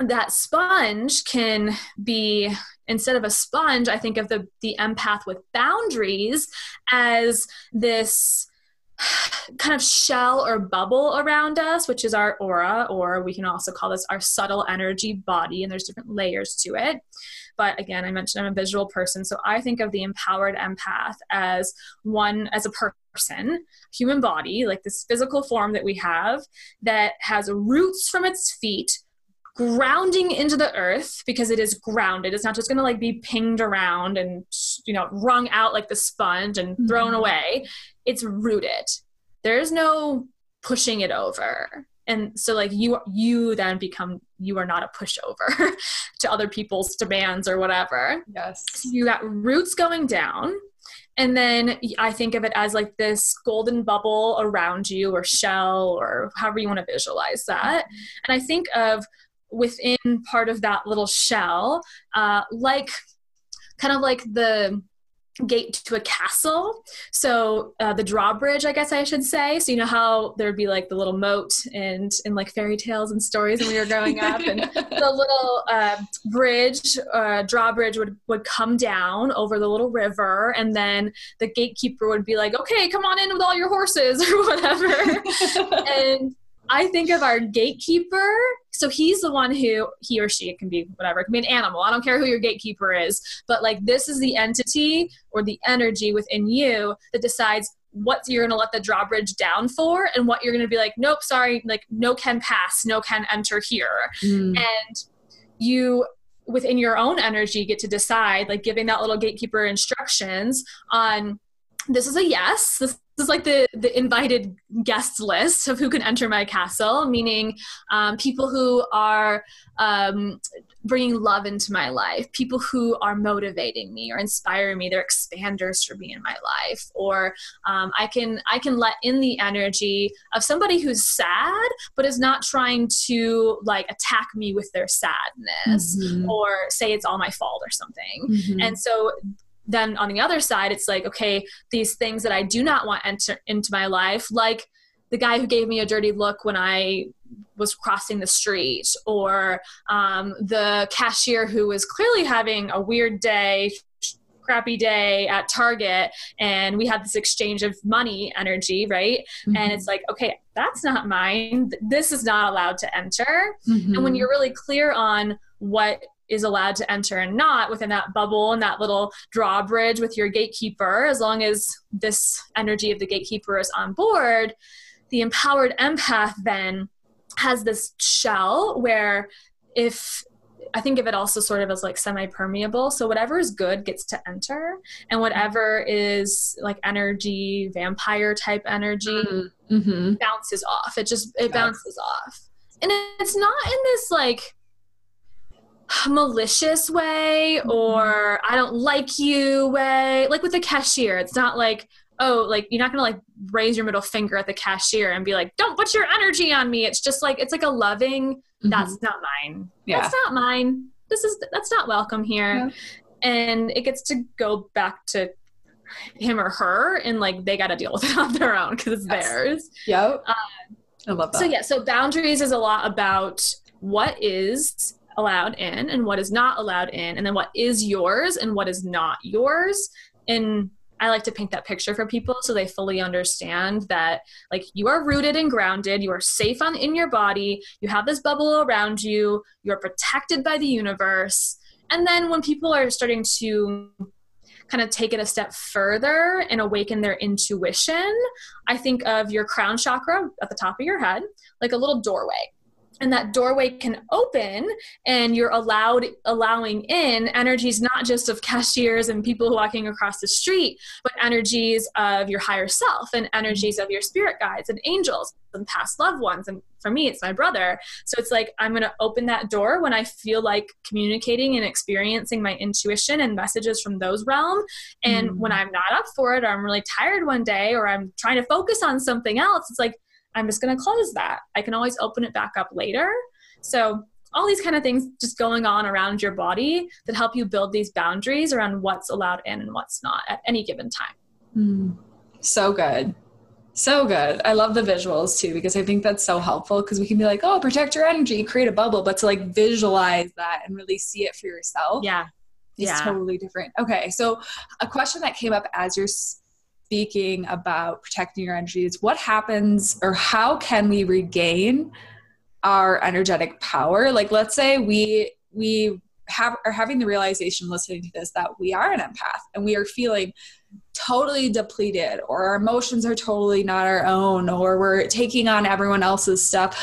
that sponge can be instead of a sponge i think of the the empath with boundaries as this kind of shell or bubble around us, which is our aura, or we can also call this our subtle energy body, and there's different layers to it. But again, I mentioned I'm a visual person, so I think of the empowered empath as one, as a person, human body, like this physical form that we have that has roots from its feet grounding into the earth because it is grounded. It's not just going to like be pinged around and you know wrung out like the sponge and mm-hmm. thrown away. It's rooted. There is no pushing it over. And so like you you then become you are not a pushover [laughs] to other people's demands or whatever. Yes. So you got roots going down and then I think of it as like this golden bubble around you or shell or however you want to visualize that. Mm-hmm. And I think of within part of that little shell, uh, like kind of like the gate to a castle. So uh, the drawbridge, I guess I should say. So you know how there'd be like the little moat and in like fairy tales and stories when we were growing up, and [laughs] the little uh, bridge, uh, drawbridge would would come down over the little river, and then the gatekeeper would be like, "Okay, come on in with all your horses [laughs] or whatever," [laughs] and I think of our gatekeeper. So he's the one who, he or she, it can be whatever, it can be an animal. I don't care who your gatekeeper is. But like this is the entity or the energy within you that decides what you're going to let the drawbridge down for and what you're going to be like, nope, sorry, like no can pass, no can enter here. Mm. And you within your own energy get to decide like giving that little gatekeeper instructions on this is a yes this is like the the invited guests list of who can enter my castle meaning um, people who are um, bringing love into my life people who are motivating me or inspiring me they're expanders for me in my life or um, i can i can let in the energy of somebody who's sad but is not trying to like attack me with their sadness mm-hmm. or say it's all my fault or something mm-hmm. and so then on the other side it's like okay these things that i do not want enter into my life like the guy who gave me a dirty look when i was crossing the street or um, the cashier who was clearly having a weird day crappy day at target and we had this exchange of money energy right mm-hmm. and it's like okay that's not mine this is not allowed to enter mm-hmm. and when you're really clear on what is allowed to enter and not within that bubble and that little drawbridge with your gatekeeper, as long as this energy of the gatekeeper is on board, the empowered empath then has this shell where if I think of it also sort of as like semi permeable. So whatever is good gets to enter, and whatever is like energy, vampire type energy, mm-hmm. bounces off. It just it bounces off, and it's not in this like malicious way mm-hmm. or I don't like you way. Like with the cashier, it's not like oh like you're not gonna like raise your middle finger at the cashier and be like don't put your energy on me it's just like it's like a loving mm-hmm. that's not mine yeah. that's not mine this is that's not welcome here yeah. and it gets to go back to him or her and like they got to deal with it [laughs] on their own because it's yes. theirs yep uh, i love that so yeah so boundaries is a lot about what is allowed in and what is not allowed in and then what is yours and what is not yours and I like to paint that picture for people so they fully understand that like you are rooted and grounded, you are safe on in your body, you have this bubble around you, you're protected by the universe. And then when people are starting to kind of take it a step further and awaken their intuition, I think of your crown chakra at the top of your head, like a little doorway and that doorway can open and you're allowed allowing in energies not just of cashiers and people walking across the street but energies of your higher self and energies of your spirit guides and angels and past loved ones. And for me it's my brother. So it's like i'm going to open that door when i feel like communicating and experiencing my intuition and messages from those realm. And mm. when i'm not up for it or i'm really tired one day or i'm trying to focus on something else it's like I'm just going to close that. I can always open it back up later. So, all these kind of things just going on around your body that help you build these boundaries around what's allowed in and what's not at any given time. Mm. So good. So good. I love the visuals too because I think that's so helpful because we can be like, oh, protect your energy, create a bubble, but to like visualize that and really see it for yourself. Yeah. Is yeah. totally different. Okay. So, a question that came up as you're speaking about protecting your energies, what happens or how can we regain our energetic power? Like let's say we we have are having the realization listening to this that we are an empath and we are feeling totally depleted or our emotions are totally not our own or we're taking on everyone else's stuff.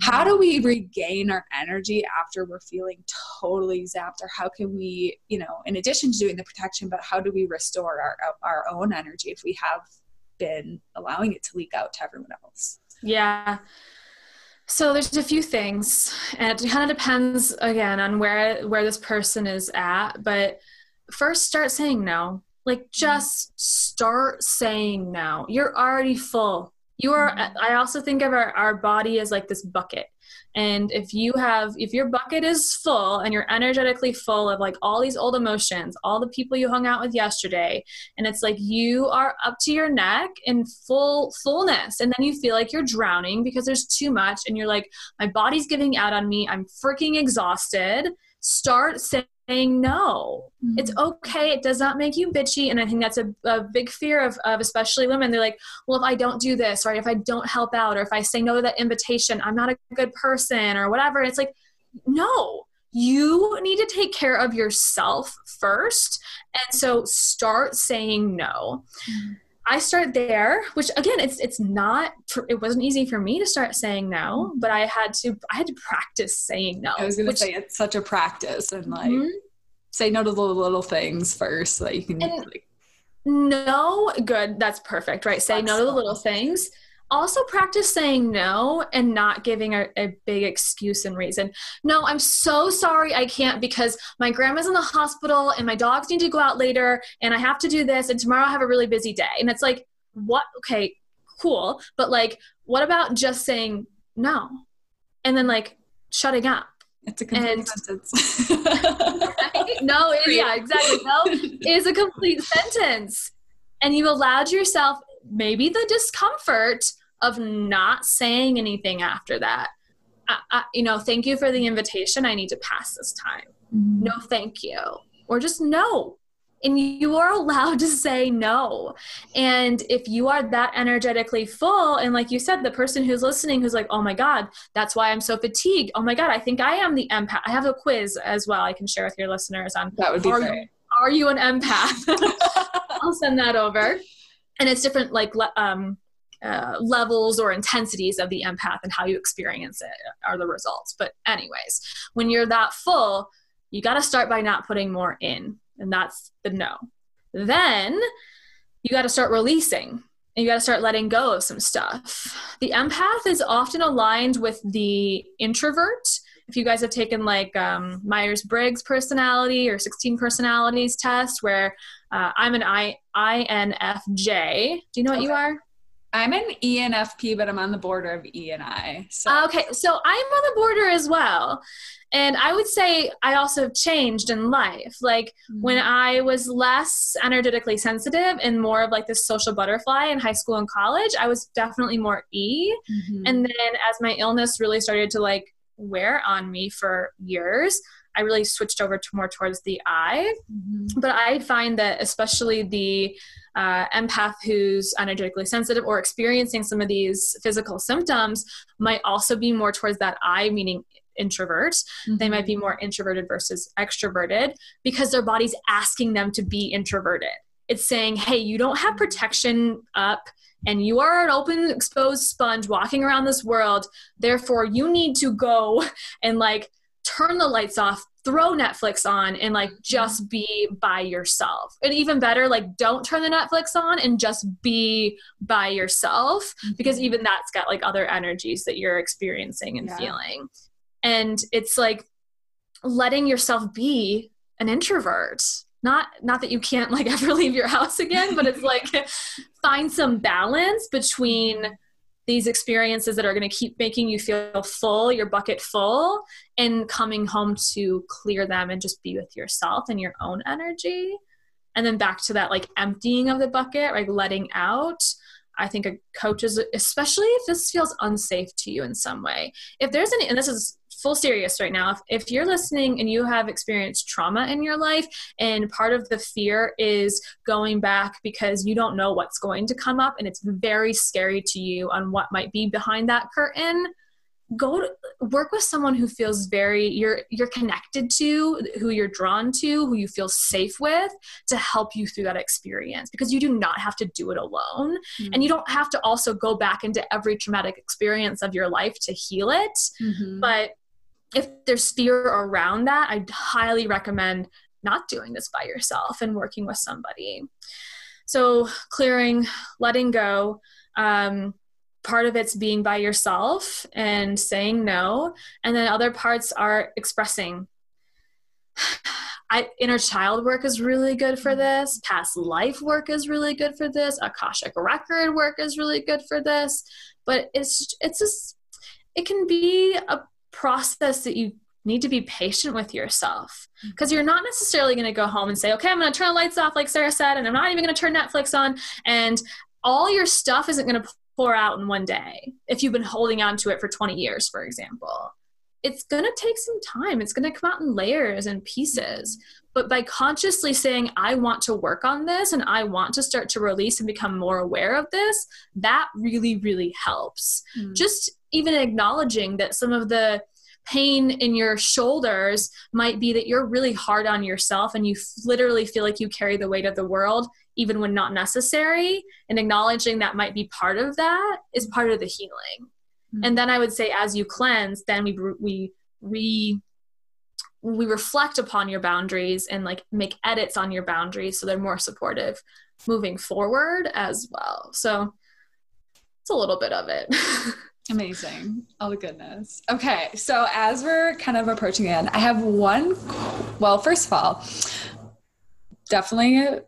How do we regain our energy after we're feeling totally zapped? Or how can we you know in addition to doing the protection but how do we restore our our own energy if we have been allowing it to leak out to everyone else? Yeah. So there's a few things and it kind of depends again on where where this person is at but first start saying no like just start saying no. You're already full. You are mm-hmm. I also think of our, our body as like this bucket. And if you have if your bucket is full and you're energetically full of like all these old emotions, all the people you hung out with yesterday, and it's like you are up to your neck in full fullness and then you feel like you're drowning because there's too much and you're like my body's giving out on me. I'm freaking exhausted. Start saying saying no. Mm-hmm. It's okay. It does not make you bitchy. And I think that's a, a big fear of, of especially women. They're like, well, if I don't do this, or if I don't help out, or if I say no to that invitation, I'm not a good person, or whatever. And it's like, no, you need to take care of yourself first. And so start saying no. Mm-hmm. I start there, which again, it's it's not. It wasn't easy for me to start saying no, mm-hmm. but I had to. I had to practice saying no. I was going to say it's such a practice, and like mm-hmm. say no to the little things first, so that you can. And like, no, good. That's perfect, right? Say no to the little things, also practice saying no and not giving a, a, big excuse and reason. No, I'm so sorry I can't because my grandma's in the hospital and my dogs need to go out later and I have to do this and tomorrow I have a really busy day. And it's like, what? Okay, cool. But like, what about just saying no? And then like shutting up. It's a complete and, sentence. right? No, it, yeah, exactly. No [laughs] is a complete sentence. And you allowed yourself maybe the discomfort of not saying anything after that. I, I, you know, thank you for the invitation. I need to pass this time. Mm-hmm. No, thank you. Or just no. and you are allowed to say no. And if you are that energetically full, and like you said, the person who's listening who's like, oh my God, that's why I'm so fatigued. Oh my God, I think I am the empath. I have a quiz as well I can share with your listeners on that would be are. You, are you an empath? [laughs] I'll send that over. And it's different, like, um, uh, levels or intensities of the empath and how you experience it are the results. But, anyways, when you're that full, you got to start by not putting more in and that's the no. Then you got to start releasing and you got to start letting go of some stuff. The empath is often aligned with the introvert. If you guys have taken like um, Myers Briggs personality or 16 personalities test, where uh, I'm an I, INFJ. Do you know what okay. you are? I'm an ENFP, but I'm on the border of E and I. So. Okay, so I'm on the border as well. And I would say I also have changed in life. Like mm-hmm. when I was less energetically sensitive and more of like this social butterfly in high school and college, I was definitely more E. Mm-hmm. And then as my illness really started to like wear on me for years, I really switched over to more towards the I. Mm-hmm. But I find that especially the uh, empath who's energetically sensitive or experiencing some of these physical symptoms might also be more towards that I, meaning introvert. Mm-hmm. They might be more introverted versus extroverted because their body's asking them to be introverted. It's saying, hey, you don't have protection up and you are an open, exposed sponge walking around this world. Therefore, you need to go [laughs] and like turn the lights off, throw Netflix on, and like just be by yourself. And even better, like don't turn the Netflix on and just be by yourself because mm-hmm. even that's got like other energies that you're experiencing and yeah. feeling and it's like letting yourself be an introvert not not that you can't like [laughs] ever leave your house again but it's like [laughs] find some balance between these experiences that are going to keep making you feel full your bucket full and coming home to clear them and just be with yourself and your own energy and then back to that like emptying of the bucket like letting out I think a coach is, especially if this feels unsafe to you in some way. If there's any, and this is full serious right now if, if you're listening and you have experienced trauma in your life and part of the fear is going back because you don't know what's going to come up and it's very scary to you on what might be behind that curtain go to, work with someone who feels very you're you're connected to who you're drawn to who you feel safe with to help you through that experience because you do not have to do it alone mm-hmm. and you don't have to also go back into every traumatic experience of your life to heal it mm-hmm. but if there's fear around that, I highly recommend not doing this by yourself and working with somebody. So, clearing, letting go. Um, part of it's being by yourself and saying no. And then other parts are expressing. [sighs] I, inner child work is really good for this. Past life work is really good for this. Akashic record work is really good for this. But it's it's just it can be a process that you need to be patient with yourself because mm-hmm. you're not necessarily going to go home and say okay i'm going to turn the lights off like sarah said and i'm not even going to turn netflix on and all your stuff isn't going to pour out in one day if you've been holding on to it for 20 years for example it's going to take some time. It's going to come out in layers and pieces. But by consciously saying i want to work on this and i want to start to release and become more aware of this that really really helps. Mm. just even acknowledging that some of the pain in your shoulders might be that you're really hard on yourself and you literally feel like you carry the weight of the world even when not necessary and acknowledging that might be part of that is part of the healing mm-hmm. and then i would say as you cleanse then we we re we reflect upon your boundaries and like make edits on your boundaries so they're more supportive moving forward as well so it's a little bit of it [laughs] Amazing. Oh the goodness. Okay, so as we're kind of approaching the end, I have one well, first of all, definitely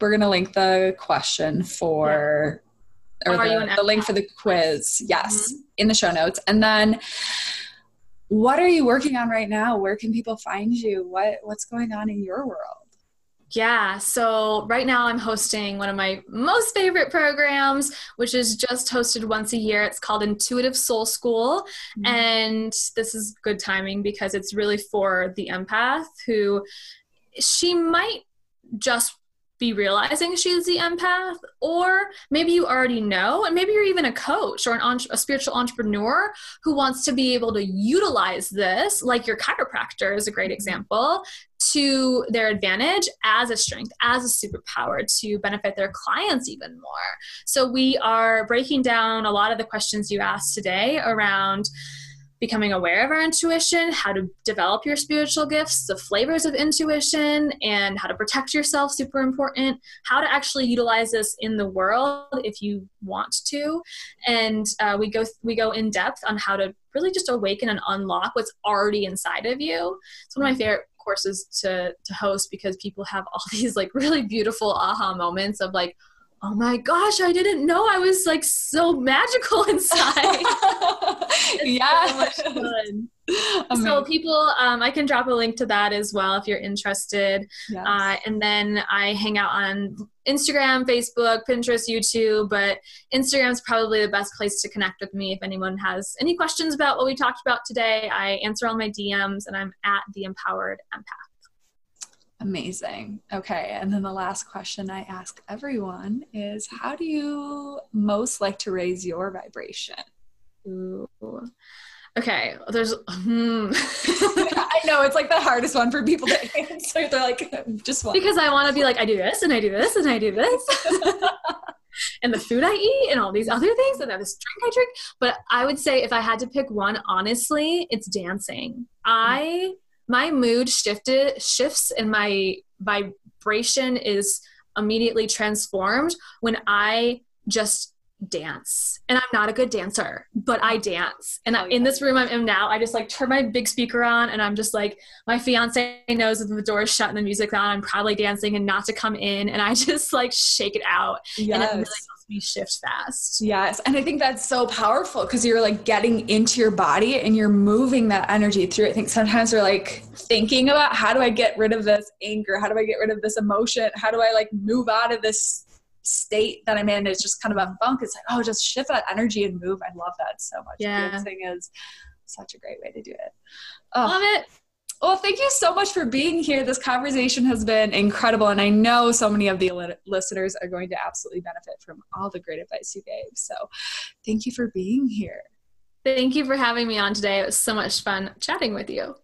we're gonna link the question for or the, the link for the quiz, yes, mm-hmm. in the show notes. And then what are you working on right now? Where can people find you? What what's going on in your world? Yeah, so right now I'm hosting one of my most favorite programs, which is just hosted once a year. It's called Intuitive Soul School. Mm-hmm. And this is good timing because it's really for the empath who she might just be realizing she's the empath, or maybe you already know, and maybe you're even a coach or an a spiritual entrepreneur who wants to be able to utilize this, like your chiropractor is a great mm-hmm. example, to their advantage as a strength, as a superpower to benefit their clients even more. So we are breaking down a lot of the questions you asked today around becoming aware of our intuition, how to develop your spiritual gifts, the flavors of intuition, and how to protect yourself, super important, how to actually utilize this in the world if you want to. And uh, we go we go in depth on how to really just awaken and unlock what's already inside of you. It's one of my favorite courses to to host because people have all [laughs] these like really beautiful aha moments of like oh my gosh, I didn't know I was like so magical [laughs] inside. [laughs] yeah. [laughs] So, so people, um, I can drop a link to that as well if you're interested. Yes. Uh, and then I hang out on Instagram, Facebook, Pinterest, YouTube, but Instagram is probably the best place to connect with me if anyone has any questions about what we talked about today. I answer all my DMs and I'm at the empowered empath. Amazing. Okay. And then the last question I ask everyone is how do you most like to raise your vibration? Ooh. Okay. There's, hmm. [laughs] I know it's like the hardest one for people to answer. They're like, just one. Because I want to be like, I do this and I do this and I do this. [laughs] and the food I eat and all these other things and then this drink I drink. But I would say if I had to pick one, honestly, it's dancing. I my mood shifted shifts and my vibration is immediately transformed when I just dance. And I'm not a good dancer, but I dance. And oh, yeah. in this room I'm in now, I just like turn my big speaker on and I'm just like, my fiance knows that the door is shut and the music on, I'm probably dancing and not to come in. And I [laughs] just like shake it out. Yes. And it really me shift fast. Yes. And I think that's so powerful because you're like getting into your body and you're moving that energy through. I think sometimes we're like thinking about how do I get rid of this anger? How do I get rid of this emotion? How do I like move out of this state that I'm in? It's just kind of a funk. It's like, oh, just shift that energy and move. I love that so much. Yeah. Dancing is such a great way to do it. Oh. Love it. Well, thank you so much for being here. This conversation has been incredible, and I know so many of the listeners are going to absolutely benefit from all the great advice you gave. So, thank you for being here. Thank you for having me on today. It was so much fun chatting with you.